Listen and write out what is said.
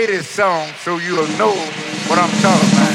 play this song so you'll know what I'm talking about.